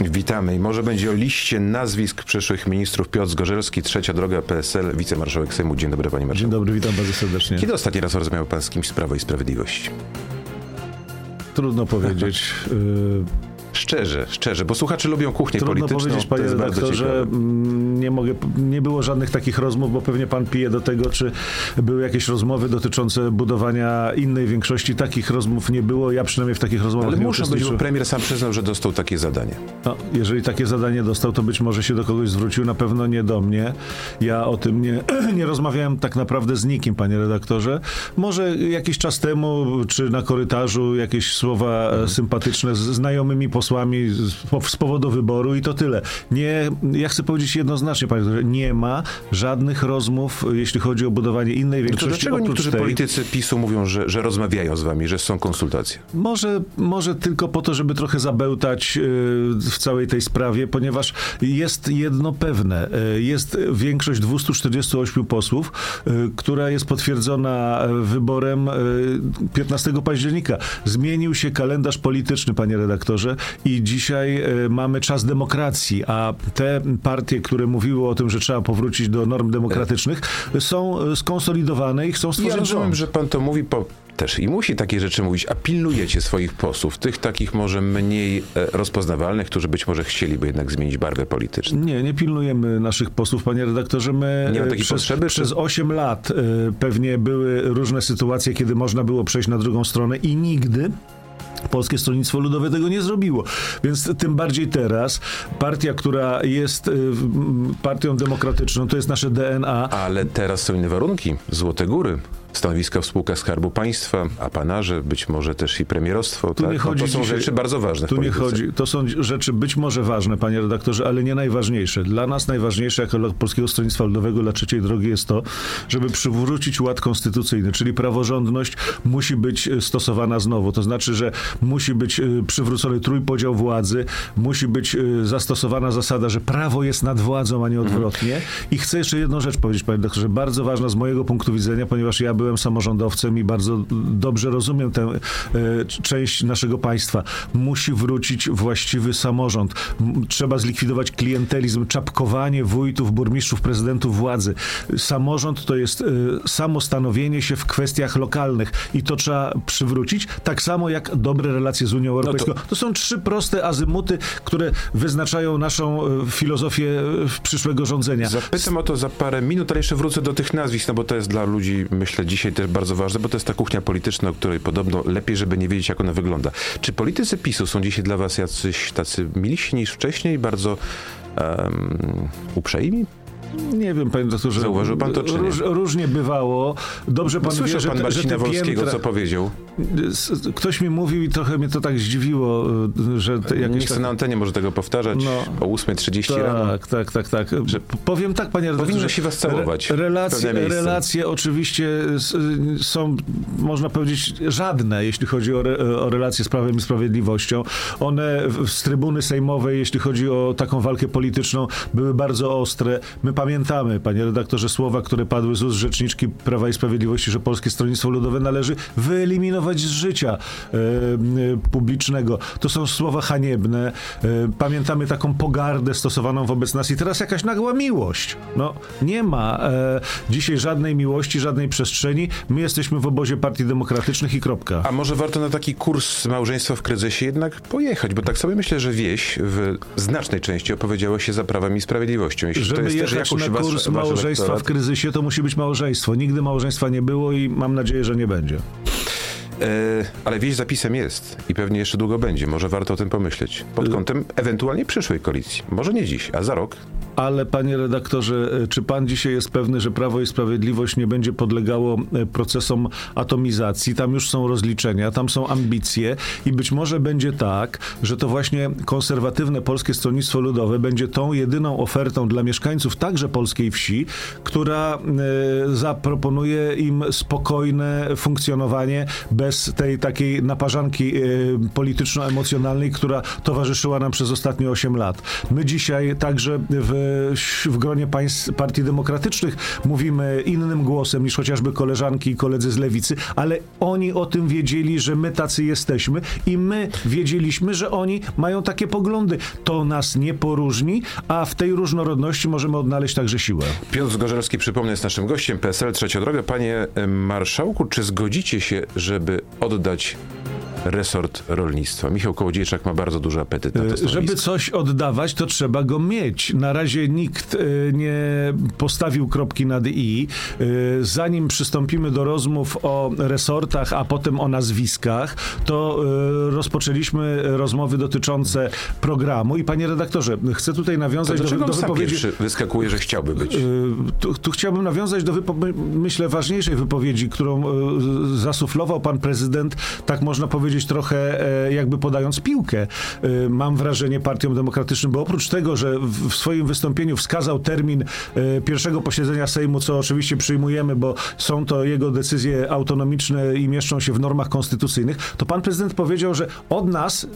Witamy i może będzie o liście nazwisk przyszłych ministrów Piotr Zgorzelski, Trzecia Droga PSL, wicemarszałek Sejmu. Dzień dobry panie marszałku. Dzień dobry, witam bardzo serdecznie. Kiedy ostatni raz rozmawiał pan z kimś z Prawa i Sprawiedliwości? Trudno powiedzieć. Szczerze, szczerze, bo słuchacze lubią kuchnię Trudno polityczną. powiedzieć, panie redaktorze, nie mogę, nie było żadnych takich rozmów, bo pewnie pan pije do tego, czy były jakieś rozmowy dotyczące budowania innej większości. Takich rozmów nie było, ja przynajmniej w takich rozmowach Ale nie muszą być, bo premier sam przyznał, że dostał takie zadanie. No, jeżeli takie zadanie dostał, to być może się do kogoś zwrócił, na pewno nie do mnie. Ja o tym nie, nie rozmawiałem tak naprawdę z nikim, panie redaktorze. Może jakiś czas temu, czy na korytarzu, jakieś słowa Mhm. e, sympatyczne z znajomymi posłami z, z powodu wyboru i to tyle. Nie, ja chcę powiedzieć jednoznacznie, panie redaktorze, nie ma żadnych rozmów, jeśli chodzi o budowanie innej No to większości dlaczego niektórzy tej. politycy PiSu mówią, że, że rozmawiają z wami, że są konsultacje? Może, może tylko po to, żeby trochę zabełtać y, w całej tej sprawie, ponieważ jest jedno pewne. y, Jest większość 248 posłów, y, która jest potwierdzona wyborem y, 15 października. Zmienił się kalendarz polityczny, panie redaktorze, i dzisiaj y, mamy czas demokracji, a te partie, które mówiły o tym, że trzeba powrócić do norm demokratycznych, są y, skonsolidowane i chcą stworzyć Ja rozumiem, rząd. że pan to mówi po też i musi takie rzeczy mówić, a pilnujecie swoich posłów, tych takich może mniej e, rozpoznawalnych, którzy być może chcieliby jednak zmienić barwę polityczną. Nie, nie pilnujemy naszych posłów, panie redaktorze. My Nie ma e, takiej przez, potrzeby, czy- przez 8 lat e, pewnie były różne sytuacje, kiedy można było przejść na drugą stronę i nigdy. Polskie Stronnictwo Ludowe tego nie zrobiło. Więc tym bardziej teraz partia, która jest m, partią demokratyczną, to jest nasze DNA. Ale teraz są inne warunki. Złote góry, stanowiska w spółkach Skarbu Państwa, apanarze, być może też i premierostwo. Tu tak? nie no, chodzi to są dzisiaj- rzeczy bardzo ważne Tu nie chodzi. To są rzeczy być może ważne, panie redaktorze, ale nie najważniejsze. Dla nas najważniejsze, jako dla Polskiego Stronnictwa Ludowego, dla trzeciej drogi jest to, żeby przywrócić ład konstytucyjny, czyli praworządność musi być e, stosowana znowu. To znaczy, że musi być e, przywrócony trójpodział władzy, musi być e, zastosowana zasada, że prawo jest nad władzą, a nie odwrotnie. I chcę jeszcze jedną rzecz powiedzieć, panie doktorze, bardzo ważna z mojego punktu widzenia, ponieważ ja byłem samorządowcem i bardzo dobrze rozumiem tę e, część naszego państwa. Musi wrócić właściwy samorząd. Trzeba zlikwidować klientelizm, czapkowanie wójtów, burmistrzów, prezydentów władzy. Samorząd to jest e, samostanowienie się w kwestiach lokalnych i to trzeba przywrócić, tak samo jak dobre relacje z Unią Europejską. to... są trzy proste azymuty, które wyznaczają naszą e, filozofię przyszłego rządzenia. Zapytam o to za parę minut, ale jeszcze wrócę do tych nazwisk, no bo to jest dla ludzi, myślę, dzisiaj też bardzo ważne, bo to jest ta kuchnia polityczna, o której podobno lepiej, żeby nie wiedzieć, jak ona wygląda. Czy politycy PiSu są dzisiaj dla was jacyś tacy milsi niż wcześniej, bardzo em, uprzejmi? Nie wiem, panie doktorze. Zauważył pan to, czy nie? Róż, różnie bywało. Dobrze pan wie, Słyszał że, pan że Marcina te Wolskiego, piętra... co powiedział? Ktoś mi mówił i trochę mnie to tak zdziwiło, y, że te Nie chcę tak- na antenie może tego powtarzać No. o 8.30 rano. Tak, tak, tak, tak. Że powiem tak, panie redaktorze. Powinno się was całować Re- relacje, relacje oczywiście y, są, można powiedzieć, żadne, jeśli chodzi o, re, o relacje z Prawem i Sprawiedliwością. One z trybuny sejmowej, jeśli chodzi o taką walkę polityczną, były bardzo ostre. My pamiętamy, panie redaktorze, słowa, które padły z ust rzeczniczki Prawa i Sprawiedliwości, że Polskie Stronnictwo Ludowe należy wyeliminować z życia e, e, publicznego. To są słowa haniebne. E, pamiętamy taką pogardę stosowaną wobec nas i teraz jakaś nagła miłość. No, nie ma e, dzisiaj żadnej miłości, żadnej przestrzeni. My jesteśmy w obozie partii demokratycznych i kropka. A może warto na taki kurs małżeństwa w kryzysie jednak pojechać, bo tak sobie myślę, że wieś w znacznej części opowiedziała się za prawem i sprawiedliwością. Jeśli to Żeby jest też jakoś na kurs wasz małżeństwa w kryzysie, to musi być małżeństwo. Nigdy małżeństwa nie było i mam nadzieję, że nie będzie. E, ale wieś zapisem jest i pewnie jeszcze długo będzie. Może warto o tym pomyśleć. Pod kątem ewentualnie przyszłej koalicji. Może nie dziś, a za rok. Ale panie redaktorze, e, czy pan dzisiaj jest pewny, że Prawo i Sprawiedliwość nie będzie podlegało e, procesom atomizacji? Tam już są rozliczenia, tam są ambicje i być może będzie tak, że to właśnie konserwatywne Polskie Stronnictwo Ludowe będzie tą jedyną ofertą dla mieszkańców także polskiej wsi, która zaproponuje im spokojne funkcjonowanie bez tej takiej naparzanki e, polityczno-emocjonalnej, która towarzyszyła nam przez ostatnie 8 lat. My dzisiaj także w w gronie państw, partii demokratycznych mówimy innym głosem niż chociażby koleżanki i koledzy z lewicy, ale oni o tym wiedzieli, że my tacy jesteśmy i my wiedzieliśmy, że oni mają takie poglądy. To nas nie poróżni, a w tej różnorodności możemy odnaleźć także siłę. Piotr Zgorzelski, przypomnę, jest naszym gościem, PSL Trzecia Droga. Panie marszałku, czy zgodzicie się, żeby oddać resort rolnictwa. Michał Kołodziejczak ma bardzo duży apetyt na to e, Żeby coś oddawać, to trzeba go mieć. Na razie nikt e, nie postawił kropki nad i. E, zanim przystąpimy do rozmów o resortach, a potem o nazwiskach, to rozpoczęliśmy rozmowy dotyczące programu. I panie redaktorze, chcę tutaj nawiązać to do, do wypowiedzi... wyskakuje, że chciałby być? Tu, tu chciałbym nawiązać do, myślę, ważniejszej wypowiedzi, którą zasuflował pan prezydent, tak można powiedzieć, powiedzieć trochę e, jakby podając piłkę. E, mam wrażenie partiom demokratycznym, bo oprócz tego, że w swoim wystąpieniu wskazał termin e, pierwszego posiedzenia Sejmu, co oczywiście przyjmujemy, bo są to jego decyzje autonomiczne i mieszczą się w normach konstytucyjnych, to pan prezydent powiedział, że od nas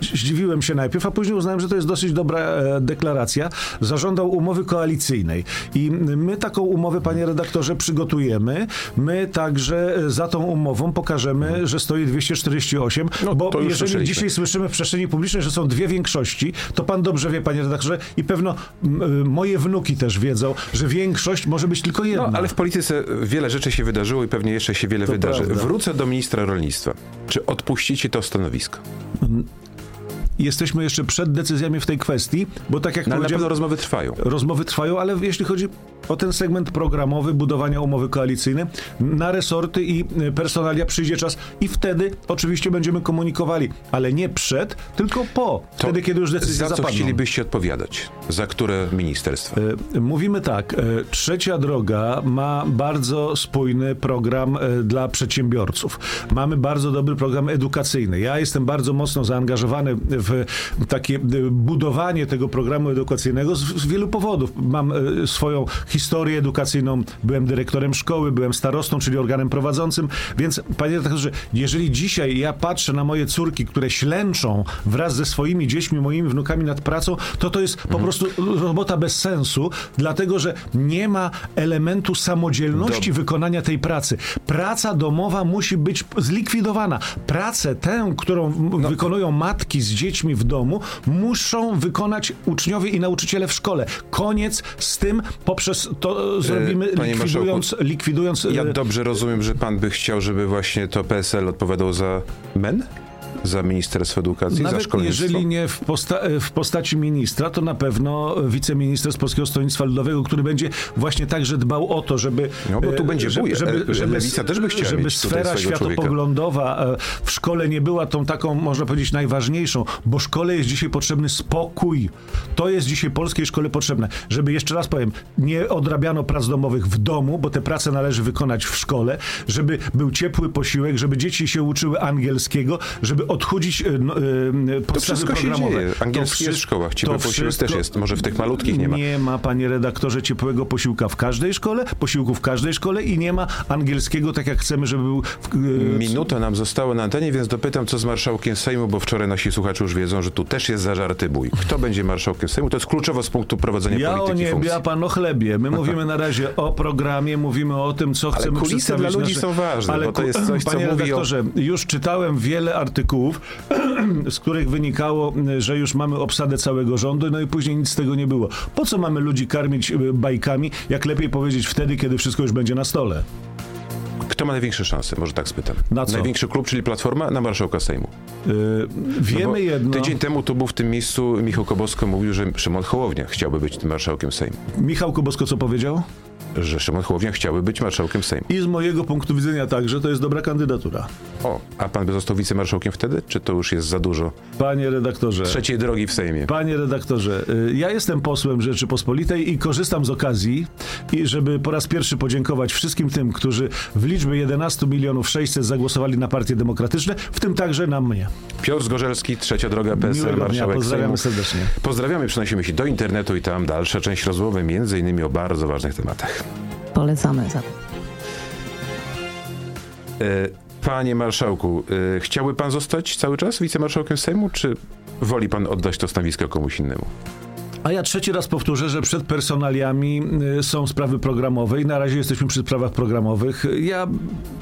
zdziwiłem się najpierw, a później uznałem, że to jest dosyć dobra e, deklaracja. Zażądał umowy koalicyjnej. I my taką umowę, panie redaktorze, przygotujemy. My także za tą umową pokażemy, że stoi 248, no, bo jeżeli dzisiaj słyszymy w przestrzeni publicznej, że są dwie większości, to pan dobrze wie, panie redaktorze, i pewno moje wnuki też wiedzą, że większość może być tylko jedna. No, ale w polityce wiele rzeczy się wydarzyło i pewnie jeszcze się wiele to wydarzy. Prawda. Wrócę do ministra rolnictwa. Czy odpuścicie to stanowisko? Jesteśmy jeszcze przed decyzjami w tej kwestii, bo tak jak no, powiedziałem... Na pewno rozmowy trwają. Rozmowy trwają, ale jeśli chodzi o ten segment programowy budowania umowy koalicyjnej, na resorty i personalia przyjdzie czas i wtedy oczywiście będziemy komunikowali, ale nie przed, tylko po, to wtedy, kiedy już decyzje za co zapadną. chcielibyście odpowiadać? Za które ministerstwa? E, mówimy tak, e, Trzecia Droga ma bardzo spójny program e, dla przedsiębiorców. Mamy bardzo dobry program edukacyjny. Ja jestem bardzo mocno zaangażowany w w takie e, budowanie tego programu edukacyjnego z, z wielu powodów. Mam e, swoją historię edukacyjną, byłem dyrektorem szkoły, byłem starostą, czyli organem prowadzącym, więc panie redaktorze, jeżeli dzisiaj ja patrzę na moje córki, które ślęczą wraz ze swoimi dziećmi, moimi wnukami nad pracą, to to jest po mhm. prostu robota bez sensu, dlatego że nie ma elementu samodzielności wykonania tej pracy. Praca domowa musi być zlikwidowana. Pracę tę, którą no. wykonują matki z dziećmi, dziećmi w domu muszą wykonać uczniowie i nauczyciele w szkole. Koniec z tym, poprzez to e, zrobimy, Panie likwidując, likwidując... Ja e, dobrze rozumiem, że pan by chciał, żeby właśnie to PSL odpowiadał za MEN? Za Ministerstwo Edukacji, Nawet za szkolnictwo? jeżeli nie w, posta w, postaci ministra, to na pewno wiceminister z Polskiego Stronnictwa Ludowego, który będzie właśnie także dbał o to, żeby... No bo tu będzie e, żeby, żeby, żeby, Lewica też by chciała Żeby sfera światopoglądowa człowieka. E, w szkole nie była tą taką, można powiedzieć, najważniejszą, bo szkole jest dzisiaj potrzebny spokój. To jest dzisiaj polskiej szkole potrzebne. Żeby, jeszcze raz powiem, nie odrabiano prac domowych w domu, bo te prace należy wykonać w szkole, żeby był ciepły posiłek, żeby dzieci się uczyły angielskiego, żeby odchudzić e, no, e, to wszystko. Się dzieje. Angielski jest w szkołach, ciepły posiłek też jest. Może w tych malutkich nie ma. Nie ma, panie redaktorze, ciepłego posiłka w każdej szkole, posiłku w każdej szkole i nie ma angielskiego tak jak chcemy, żeby był... W, e, Minuta nam została na antenie, więc dopytam, co z marszałkiem Sejmu, bo wczoraj nasi słuchacze już wiedzą, że tu też jest zażarty bój. Kto będzie marszałkiem Sejmu? To jest kluczowo z punktu prowadzenia ja polityki Ja o niebie, a pan o chlebie. My mówimy na razie o programie, mówimy o tym, co chcemy ale przedstawić. dla ludzi nasze... są ważne, ale bo to jest coś, panie co redaktorze, mówi o... już czytałem wiele artykułów, z których wynikało, że już mamy obsadę całego rządu, no i później nic z tego nie było. Po co mamy ludzi karmić y, bajkami, jak lepiej powiedzieć wtedy, kiedy wszystko już będzie na stole? Kto ma największe szanse? Może tak spytam. Na co? Największy klub, czyli Platforma, na marszałka Sejmu. Yy, wiemy no jedno. Tydzień temu tu był w tym miejscu Michał Kobosko mówił, że Szymon Hołownia chciałby być tym marszałkiem Sejmu. Michał Kobosko co powiedział? Że Szymon Hołownia chciałby być marszałkiem Sejmu. I z mojego punktu widzenia także to jest dobra kandydatura. O, a pan by został wicemarszałkiem wtedy? Czy to już jest za dużo? Panie redaktorze. Trzeciej drogi w Sejmie. Panie redaktorze, y, ja jestem posłem Rzeczypospolitej i korzystam z okazji, i żeby po raz pierwszy podziękować wszystkim tym, którzy w liczbie 11 milionów 600 zagłosowali na partie demokratyczne, w tym także na mnie. Piotr Zgorzelski, Trzecia Droga PSL, marszałek Pozdrawiamy Sejmu. serdecznie. Pozdrawiamy, przenosimy się do internetu i tam dalsza część rozmowy, między innymi o bardzo ważnych tematach. Polecamy za e, Panie marszałku, e, chciałby pan zostać cały czas wicemarszałkiem Sejmu, czy woli pan oddać to stanowisko komuś innemu? A ja trzeci raz powtórzę, że przed personaliami y, są sprawy programowe i na razie jesteśmy przy sprawach programowych. Ja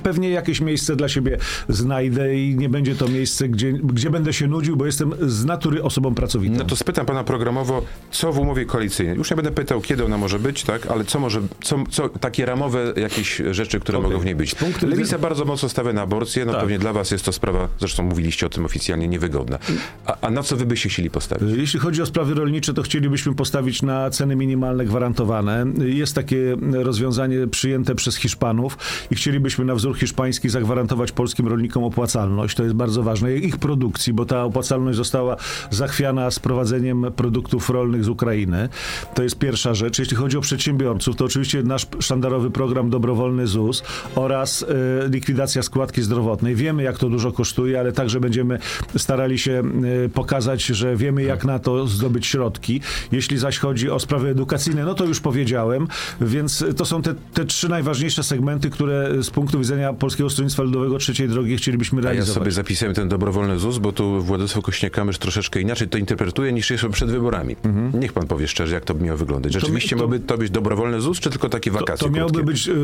pewnie jakieś miejsce dla siebie znajdę i nie będzie to miejsce, gdzie, gdzie będę się nudził, bo jestem z natury osobą pracowitą. No to spytam pana programowo, co w umowie koalicyjnej? Już nie będę pytał, kiedy ona może być, tak? Ale co może, co, co takie ramowe jakieś rzeczy, które Okej. mogą w niej być? punktu Lewica bardzo mocno stawia na aborcję, no Tak. pewnie dla was jest to sprawa, zresztą mówiliście o tym oficjalnie, niewygodna. A, a na co wy byście chcieli postawić? Jeśli chodzi o sprawy rolnicze, to chcielibyśmy postawić na ceny minimalne gwarantowane. Jest takie rozwiązanie przyjęte przez Hiszpanów i chcielibyśmy na wzór hiszpański zagwarantować polskim rolnikom opłacalność. To jest bardzo ważne. Ich produkcji, bo ta opłacalność została zachwiana sprowadzeniem produktów rolnych z Ukrainy. To jest pierwsza rzecz. Jeśli chodzi o przedsiębiorców, to oczywiście nasz sztandarowy program Dobrowolny ZUS oraz e, likwidacja składki zdrowotnej. Wiemy, jak to dużo kosztuje, ale także będziemy starali się e, pokazać, że wiemy, jak na to zdobyć środki. Jeśli zaś chodzi o sprawy edukacyjne, no to już powiedziałem, więc to są te, te trzy najważniejsze segmenty, które z punktu widzenia Polskiego Stronnictwa Ludowego trzeciej drogi chcielibyśmy A ja realizować. sobie zapisałem ten dobrowolny ZUS, bo tu Władysław Kośniak-Kamysz troszeczkę inaczej to interpretuje niż jeszcze przed wyborami. Niech pan powie szczerze, jak to by miało wyglądać. Rzeczywiście Mhm. to- miałby to być dobrowolny ZUS, czy tylko takie To, wakacje to miałby krótkie? być. y, y,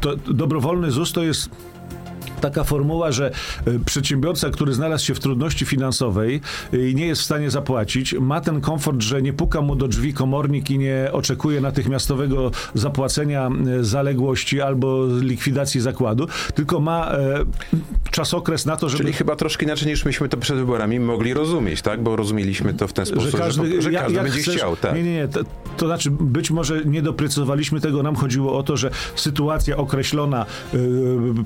to, dobrowolny ZUS to jest. Taka formuła, że y, przedsiębiorca, który znalazł się w trudności finansowej y, i nie jest w stanie zapłacić, ma ten komfort, że nie puka mu do drzwi komornik i nie oczekuje natychmiastowego zapłacenia y, zaległości albo likwidacji zakładu, tylko ma czasokres na to, żeby Czyli chyba troszkę inaczej niż myśmy to przed wyborami mogli rozumieć, tak? Bo rozumieliśmy to w ten sposób, że każdy, że, jak- każdy jak będzie chcesz- chciał. Tak. Nie, nie, nie. To, to znaczy, być może nie doprecyzowaliśmy tego. Nam chodziło o to, że sytuacja określona yy,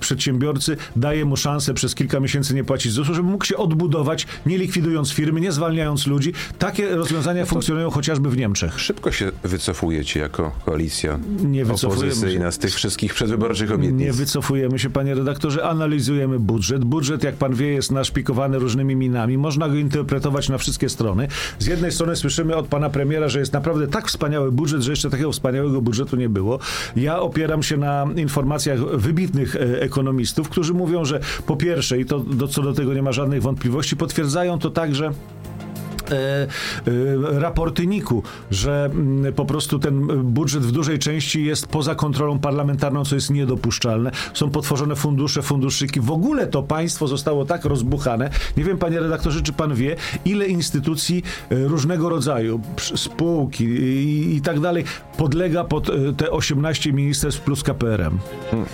przedsiębiorcy daje mu szansę przez kilka miesięcy nie płacić ZUS-u, żeby mógł się odbudować, nie likwidując firmy, nie zwalniając ludzi. Takie rozwiązania funkcjonują chociażby w Niemczech. Szybko się wycofujecie jako koalicja Nie opozycyjna z tych wszystkich przedwyborczych obietnic. Nie wycofujemy się, panie redaktorze, analizujemy budżet. Budżet, jak pan wie, jest naszpikowany różnymi minami. Można go interpretować na wszystkie strony. Z jednej strony słyszymy od pana premiera, że jest naprawdę tak wspaniały budżet, że jeszcze takiego wspaniałego budżetu nie było. Ja opieram się na informacjach wybitnych e, ekonomistów, którzy mówią, że po pierwsze, i to do, co do tego nie ma żadnych wątpliwości, potwierdzają to także e, e, raporty NIK-u, że mm, po prostu ten budżet w dużej części jest poza kontrolą parlamentarną, co jest niedopuszczalne. Są potworzone fundusze, funduszyki. W ogóle to państwo zostało tak rozbuchane. Nie wiem, panie redaktorze, czy pan wie, ile instytucji e, różnego rodzaju, spółki i, i tak dalej, podlega pod te 18 ministerstw plus KPRM.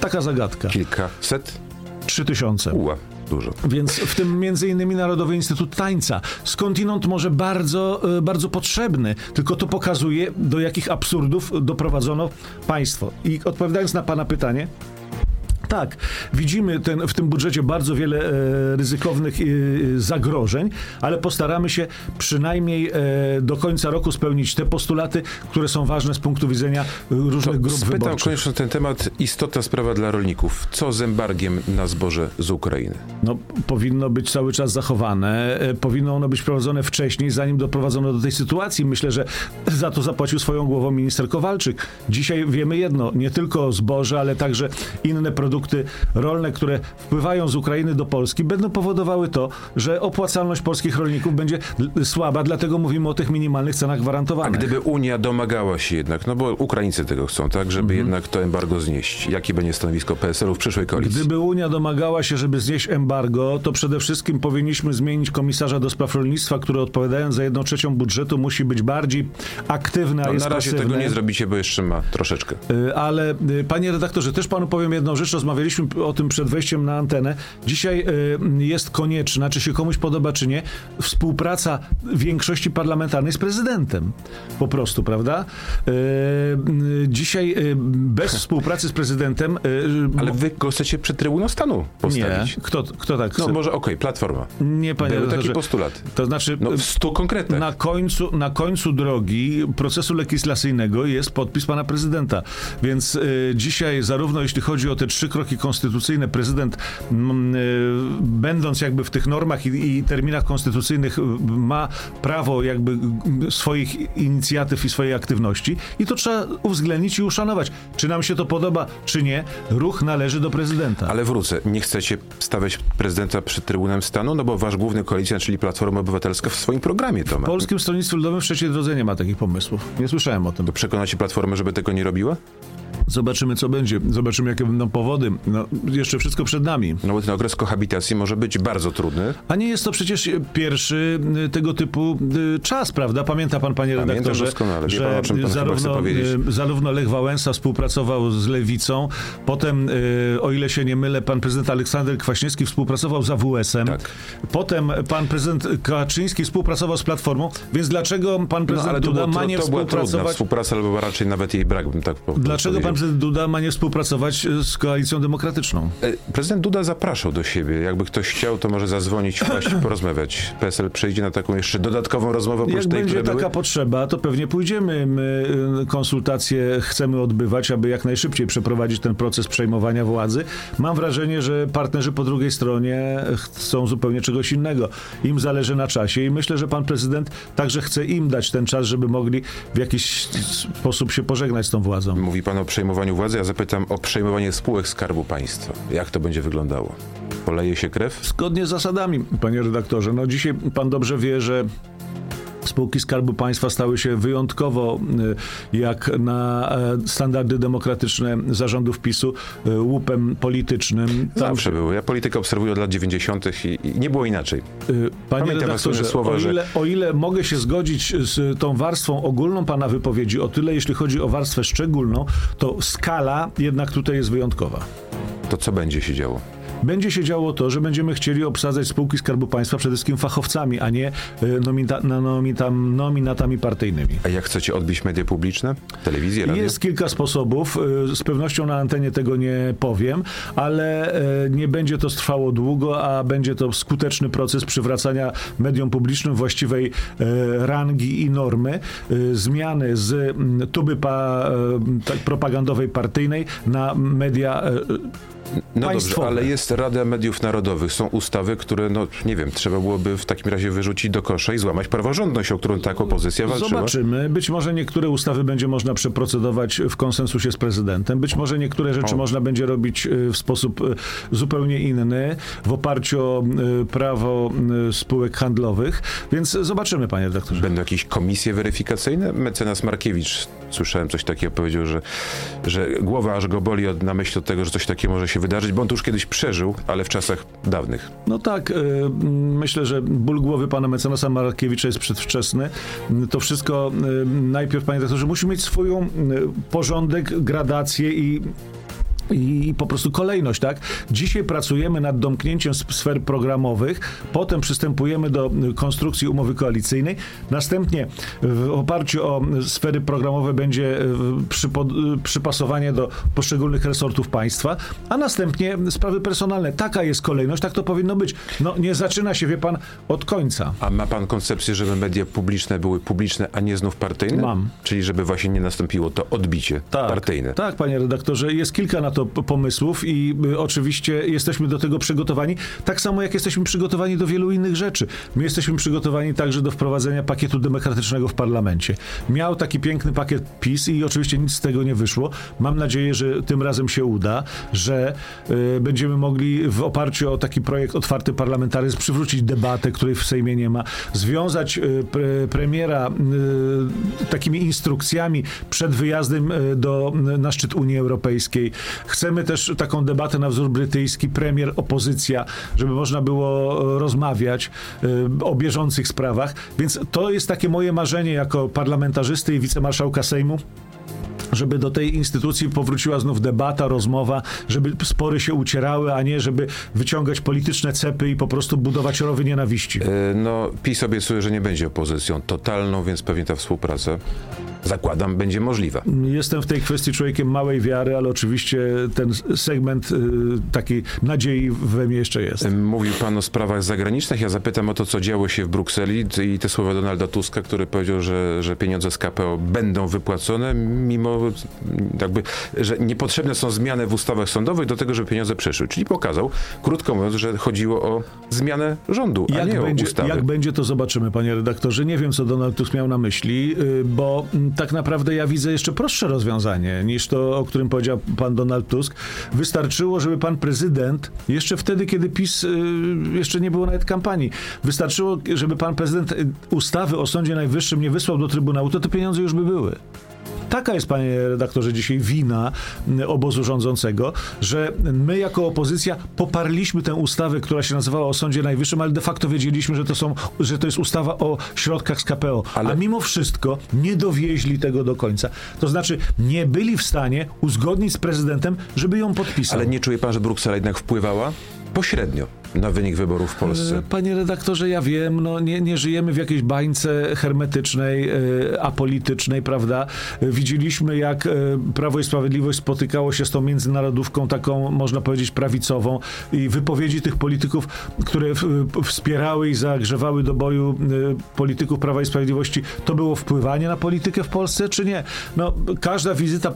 Taka zagadka. Kilkaset? 3000. Uła, dużo. Więc w tym między innymi Narodowy Instytut Tańca. Skądinąd może bardzo, e, bardzo potrzebny, tylko to pokazuje, do jakich absurdów doprowadzono państwo. I odpowiadając na pana pytanie, tak, widzimy ten, w tym budżecie bardzo wiele e, ryzykownych e, zagrożeń, ale postaramy się przynajmniej e, do końca roku spełnić te postulaty, które są ważne z punktu widzenia różnych grup Spytam wyborczych. koniecznie ten temat, istotna sprawa dla rolników. Co z embargiem na zboże z Ukrainy? No, powinno być cały czas zachowane, e, powinno ono być prowadzone wcześniej, zanim doprowadzono do tej sytuacji. Myślę, że za to zapłacił swoją głową minister Kowalczyk. Dzisiaj wiemy jedno, nie tylko zboże, ale także inne produkty rolne, które wpływają z Ukrainy do Polski, będą powodowały to, że opłacalność polskich rolników będzie słaba, dlatego mówimy o tych minimalnych cenach A gwarantowanych. gdyby Unia domagała się jednak, no bo Ukraińcy tego chcą, tak, żeby Mhm. jednak to embargo znieść. Jakie będzie stanowisko PSL-u w przyszłej koalicji? Gdyby Unia domagała się, żeby znieść embargo, to przede wszystkim powinniśmy zmienić komisarza do spraw rolnictwa, który odpowiadając za jedną trzecią budżetu musi być bardziej aktywny, a No, jest na razie pasywny. tego nie zrobicie, bo jeszcze ma troszeczkę. Y, Ale y, panie redaktorze, też panu powiem jedną rzecz, rozmawialiśmy o tym przed wejściem na antenę. Dzisiaj y, jest konieczna, czy się komuś podoba, czy nie, współpraca większości parlamentarnej z prezydentem. Po prostu, prawda? Y, Dzisiaj bez współpracy z prezydentem... Ale wy go chcecie przed Trybunał Stanu nie. postawić. Kto, kto tak No chce? może okej, Platforma. Nie, panie Były takie redaktorze. postulaty. To znaczy... No w stu konkretach. Na końcu, na końcu drogi procesu legislacyjnego jest podpis pana prezydenta. Więc y, dzisiaj, zarówno jeśli chodzi o te trzy kroki konstytucyjne. Prezydent, mm, y, będąc jakby w tych normach i, i terminach konstytucyjnych, y, ma prawo jakby swoich inicjatyw i swojej aktywności i to trzeba uwzględnić i uszanować. Czy nam się to podoba, czy nie, ruch należy do prezydenta. Ale wrócę. Nie chcecie stawiać prezydenta przed Trybunałem Stanu, no bo wasz główny koalicjant, czyli Platforma Obywatelska w swoim programie to ma. W Polskim Stronnictwie Ludowym w trzeciej drodze nie ma takich pomysłów. Nie słyszałem o tym. To przekonacie Platformę, żeby tego nie robiła? Zobaczymy, co będzie. Zobaczymy, jakie będą powody. No, jeszcze wszystko przed nami. No bo ten okres kohabitacji może być bardzo trudny. A nie jest to przecież pierwszy y, tego typu y, czas, prawda? Pamięta pan, panie Pamiętam redaktorze, doskonale. Wie że pan, pan zarówno, zarówno Lech Wałęsa współpracował z Lewicą, potem, o ile się nie mylę, pan prezydent Aleksander Kwaśniewski współpracował z AWS-em, Tak. potem pan prezydent Kaczyński współpracował z Platformą, więc dlaczego pan No, prezydent to, Duda było, ma to, nie to była trudna współpracować... współpraca, albo raczej nawet jej brak, bym tak po- Dlaczego pan powiedział. Prezydent Duda ma nie współpracować y, z koalicją demokratyczną? E, Prezydent Duda zapraszał do siebie. Jakby ktoś chciał, to może zadzwonić, wpaść, porozmawiać. PSL przejdzie na taką jeszcze dodatkową rozmowę oprócz Jak tej, będzie taka były. potrzeba, to pewnie pójdziemy. My y, konsultacje chcemy odbywać, aby jak najszybciej przeprowadzić ten proces przejmowania władzy. Mam wrażenie, że partnerzy po drugiej stronie chcą zupełnie czegoś innego. Im zależy na czasie i myślę, że pan prezydent także chce im dać ten czas, żeby mogli w jakiś sposób się pożegnać z tą władzą. Mówi pan o przejmowaniu władzy, ja zapytam o przejmowanie spółek Skarbu Państwa. Jak to będzie wyglądało? Poleje się krew? Zgodnie z zasadami, panie redaktorze. No dzisiaj pan dobrze wie, że spółki Skarbu Państwa stały się wyjątkowo, y, jak na e, standardy demokratyczne zarządów PiSu, y, łupem politycznym. Tam, Zawsze były. Ja politykę obserwuję od lat 90. I, i nie było inaczej. y, Panie Pamiętam redaktorze, słowa, o, że- ile, o ile mogę się zgodzić z tą warstwą ogólną pana wypowiedzi, o tyle jeśli chodzi o warstwę szczególną, to skala jednak tutaj jest wyjątkowa. To co będzie się działo? Będzie się działo to, że będziemy chcieli obsadzać spółki Skarbu Państwa przede wszystkim fachowcami, a nie y, nomita, nomita, nominatami partyjnymi. A jak chcecie odbić media publiczne? Telewizję, radio? Jest kilka sposobów. y, Z pewnością na antenie tego nie powiem, ale y, nie będzie to trwało długo, a będzie to skuteczny proces przywracania mediom publicznym właściwej rangi i normy. Zmiany z tuby pa, tak propagandowej partyjnej na media No państwowe. dobrze, ale jest Rada Mediów Narodowych. Są ustawy, które, no nie wiem, trzeba byłoby w takim razie wyrzucić do kosza i złamać praworządność, o którą tak opozycja walczyła. Zobaczymy. Być może niektóre ustawy będzie można przeprocedować w konsensusie z prezydentem. Być może niektóre rzeczy O. można będzie robić y, w sposób y, zupełnie inny, w oparciu o y, prawo spółek handlowych. Więc zobaczymy, panie redaktorze. Będą jakieś komisje weryfikacyjne? Mecenas Markiewicz, słyszałem coś takiego, powiedział, że, że głowa aż go boli od, na myśl od tego, że coś takiego może się wydarzyć, bo on to już kiedyś przeżył, ale w czasach dawnych. No tak, mm, myślę, że ból głowy pana mecenasa Markiewicza jest przedwczesny. To wszystko y, najpierw, panie redaktorze, musi mieć swoją y, porządek, gradację i i po prostu kolejność, tak? Dzisiaj pracujemy nad domknięciem sfer programowych, potem przystępujemy do y, konstrukcji umowy koalicyjnej, następnie w oparciu o y, sfery programowe będzie y, przypasowanie do poszczególnych resortów państwa, a następnie sprawy personalne. Taka jest kolejność, tak to powinno być. No nie zaczyna się, wie pan, od końca. A ma pan koncepcję, żeby media publiczne były publiczne, a nie znów partyjne? Mam. Czyli żeby właśnie nie nastąpiło to odbicie partyjne. Tak, panie redaktorze, jest kilka na to pomysłów i y, oczywiście jesteśmy do tego przygotowani, tak samo jak jesteśmy przygotowani do wielu innych rzeczy. My jesteśmy przygotowani także do wprowadzenia pakietu demokratycznego w parlamencie. Miał taki piękny pakiet PiS i oczywiście nic z tego nie wyszło. Mam nadzieję, że tym razem się uda, że y, będziemy mogli w oparciu o taki projekt otwarty parlamentaryzm przywrócić debatę, której w Sejmie nie ma, związać y, pre, premiera y, takimi instrukcjami przed wyjazdem y, do, na szczyt Unii Europejskiej. Chcemy też taką debatę na wzór brytyjski, premier, opozycja, żeby można było e, rozmawiać y, o bieżących sprawach. Więc to jest takie moje marzenie jako parlamentarzysty i wicemarszałka Sejmu żeby do tej instytucji powróciła znów debata, rozmowa, żeby spory się ucierały, a nie żeby wyciągać polityczne cepy i po prostu budować rowy nienawiści. E, No, PiS obiecuje, że nie będzie opozycją totalną, więc pewnie ta współpraca zakładam, będzie możliwa. Jestem w tej kwestii człowiekiem małej wiary, ale oczywiście ten segment y, takiej nadziei we mnie jeszcze jest. Mówił pan o sprawach zagranicznych. Ja zapytam o to, co działo się w Brukseli i te słowa Donalda Tuska, który powiedział, że, że pieniądze z KPO będą wypłacone, mimo jakby, że niepotrzebne są zmiany w ustawach sądowych do tego, żeby pieniądze przyszły. Czyli pokazał, krótko mówiąc, że chodziło o zmianę rządu, a Jak nie będzie, o ustawy. jak będzie, to zobaczymy, panie redaktorze. Nie wiem, co Donald Tusk miał na myśli, y, bo mm, tak naprawdę ja widzę jeszcze prostsze rozwiązanie niż to, o którym powiedział pan Donald Tusk. Wystarczyło, żeby pan prezydent, jeszcze wtedy, kiedy PiS y, jeszcze nie było nawet kampanii, wystarczyło, żeby pan prezydent y, ustawy o Sądzie Najwyższym nie wysłał do Trybunału, to te pieniądze już by były. Taka jest, panie redaktorze, dzisiaj wina obozu rządzącego, że my jako opozycja poparliśmy tę ustawę, która się nazywała o Sądzie Najwyższym, ale de facto wiedzieliśmy, że to, są, że to jest ustawa o środkach z KPO. Ale- A mimo wszystko nie dowieźli tego do końca. To znaczy nie byli w stanie uzgodnić z prezydentem, żeby ją podpisał. Ale nie czuje pan, że Bruksela jednak wpływała pośrednio na wynik wyborów w Polsce? E, Panie redaktorze, ja wiem, no nie, nie żyjemy w jakiejś bańce hermetycznej, e, apolitycznej, prawda? Widzieliśmy, jak e, Prawo i Sprawiedliwość spotykało się z tą międzynarodówką taką, można powiedzieć, prawicową i wypowiedzi tych polityków, które wspierały i zagrzewały do boju polityków Prawa i Sprawiedliwości, to było wpływanie na politykę w Polsce, czy nie? No, każda wizyta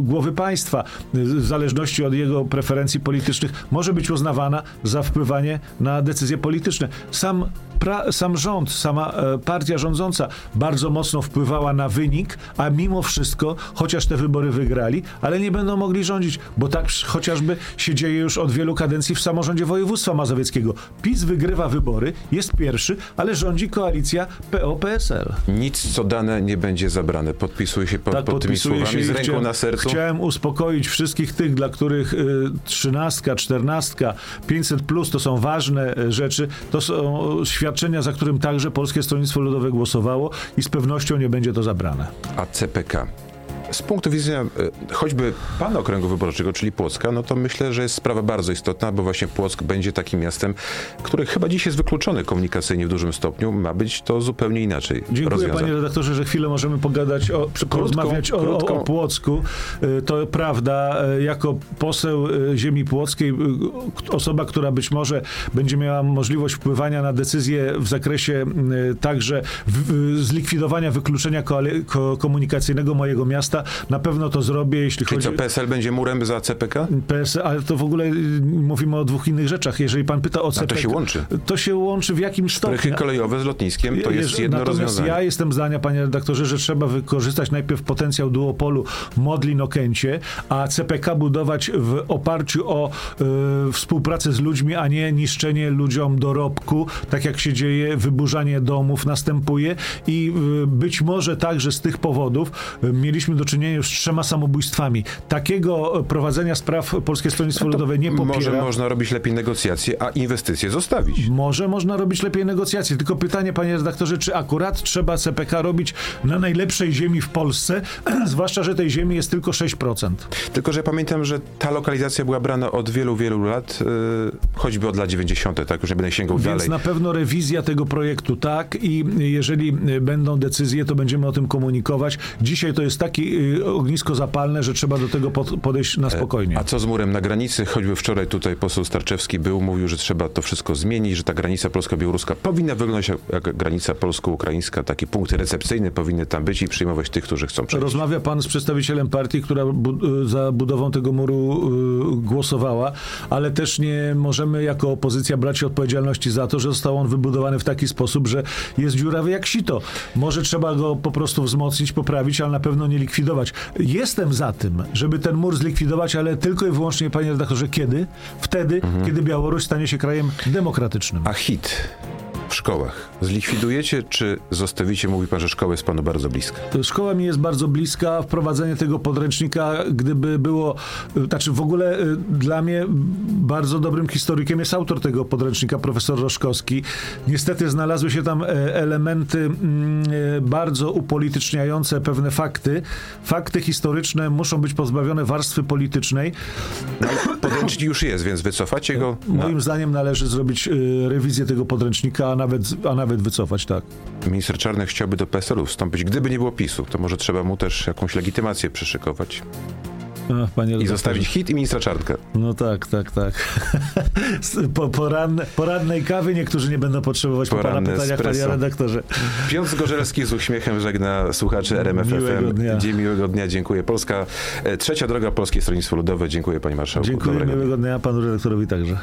głowy państwa, w zależności od jego preferencji politycznych, może być uznawana za wpływanie na decyzje polityczne. Sam, pra, sam rząd, sama e, partia rządząca bardzo mocno wpływała na wynik, a mimo wszystko, chociaż te wybory wygrali, ale nie będą mogli rządzić, bo tak chociażby się dzieje już od wielu kadencji w samorządzie województwa mazowieckiego. PiS wygrywa wybory, jest pierwszy, ale rządzi koalicja PO-PSL. Nic, co dane, nie będzie zabrane. Podpisuje się pod, Tak, pod tymi podpisuję słowami się z ręką chciałem- na sercu. Chciałem uspokoić wszystkich tych, dla których y, trzynastka, czternastka, 500 plus to są ważne y, rzeczy. To są świadczenia, za którym także Polskie Stronnictwo Ludowe głosowało i z pewnością nie będzie to zabrane. A CPK. Z punktu widzenia e, choćby pana okręgu wyborczego, czyli Płocka, no to myślę, że jest sprawa bardzo istotna, bo właśnie Płock będzie takim miastem, które chyba dziś jest wykluczone komunikacyjnie w dużym stopniu. Ma być to zupełnie inaczej Dziękuję rozwiązane. panie redaktorze, że chwilę możemy pogadać, o, porozmawiać o, o, o Płocku. Y, To prawda, y, jako poseł ziemi płockiej, osoba, która być może będzie miała możliwość wpływania na decyzje w zakresie także w, y, zlikwidowania wykluczenia komunikacyjnego mojego miasta, na pewno to zrobię, jeśli Czyli chodzi co, PSL będzie murem za CPK? PS, ale to w ogóle y, mówimy o dwóch innych rzeczach. Jeżeli pan pyta o to CPK, się łączy. To się łączy w jakimś stopniu. Prychy kolejowe z lotniskiem to jest jedno Natomiast rozwiązanie. ja jestem zdania, panie redaktorze, że trzeba wykorzystać najpierw potencjał duopolu Modlin-Okęcie, a CPK budować w oparciu o y, współpracę z ludźmi, a nie niszczenie ludziom dorobku, tak jak się dzieje, wyburzanie domów następuje i y, być może także z tych powodów y, mieliśmy do czynienia już z trzema samobójstwami. Takiego y, prowadzenia spraw Polskie Stronnictwo Ludowe nie popiera. Może można robić lepiej negocjacje, a inwestycje zostawić. Może można robić lepiej negocjacje. Tylko pytanie, panie redaktorze, czy akurat trzeba CPK robić na najlepszej ziemi w Polsce, zwłaszcza, że tej ziemi jest tylko 6%. Tylko, że pamiętam, że ta lokalizacja była brana od wielu, wielu lat, yy, choćby od lat 90., tak już nie będę sięgał Więc dalej. na pewno rewizja tego projektu tak i jeżeli będą decyzje, to będziemy o tym komunikować. Dzisiaj to jest takie ognisko zapalne, że trzeba do tego pod- podejść na spokojnie. A co z murem na granicy? Choćby wczoraj tutaj poseł Starczewski był, mówił, że trzeba to wszystko zmienić, że ta granica polsko-białoruska powinna wyglądać jak, granica polsko-ukraińska. Takie punkty recepcyjne powinny tam być i przyjmować tych, którzy chcą przejść. Rozmawia pan z przedstawicielem partii, która bu- za budową tego muru y, głosowała, ale też nie możemy jako opozycja brać odpowiedzialności za to, że został on wybudowany w taki sposób, że jest dziurawy jak sito. Może trzeba go po prostu wzmocnić, poprawić, ale na pewno nie likwidować. Jestem za tym, żeby ten mur zlikwidować, ale tylko i wyłącznie, panie redaktorze, kiedy? Wtedy, kiedy Białoruś stanie się krajem demokratycznym. A hit w szkołach zlikwidujecie, czy zostawicie? Mówi pan, że szkoła jest panu bardzo bliska. Szkoła mi jest bardzo bliska. Wprowadzenie tego podręcznika, gdyby było, y, znaczy w ogóle y, dla mnie bardzo dobrym historykiem jest autor tego podręcznika, profesor Roszkowski. Niestety znalazły się tam e, elementy mm, e, bardzo upolityczniające pewne fakty. Fakty historyczne muszą być pozbawione warstwy politycznej. Podręcznik już jest, więc wycofacie go. Moim zdaniem należy zrobić y, rewizję tego podręcznika, nawet, a nawet wycofać, tak. Minister Czarnek chciałby do PSL-u wstąpić. Gdyby nie było PiSu, to może trzeba mu też jakąś legitymację przyszykować. Ach, panie I zostawić hit i ministra Czarnka. No tak, tak, tak. po poranne, porannej kawy niektórzy nie będą potrzebować po pana Poranne pytaniach, panie espresso. redaktorze. Piotr Zgorzelski z uśmiechem żegna słuchaczy RMF Miłego FM. dnia. Dzień miłego dnia, dziękuję. Polska, e, trzecia droga Polskie Stronnictwo Ludowe. Dziękuję panie marszałku. Dziękuję, Dobrego dnia. miłego dnia panu redaktorowi także.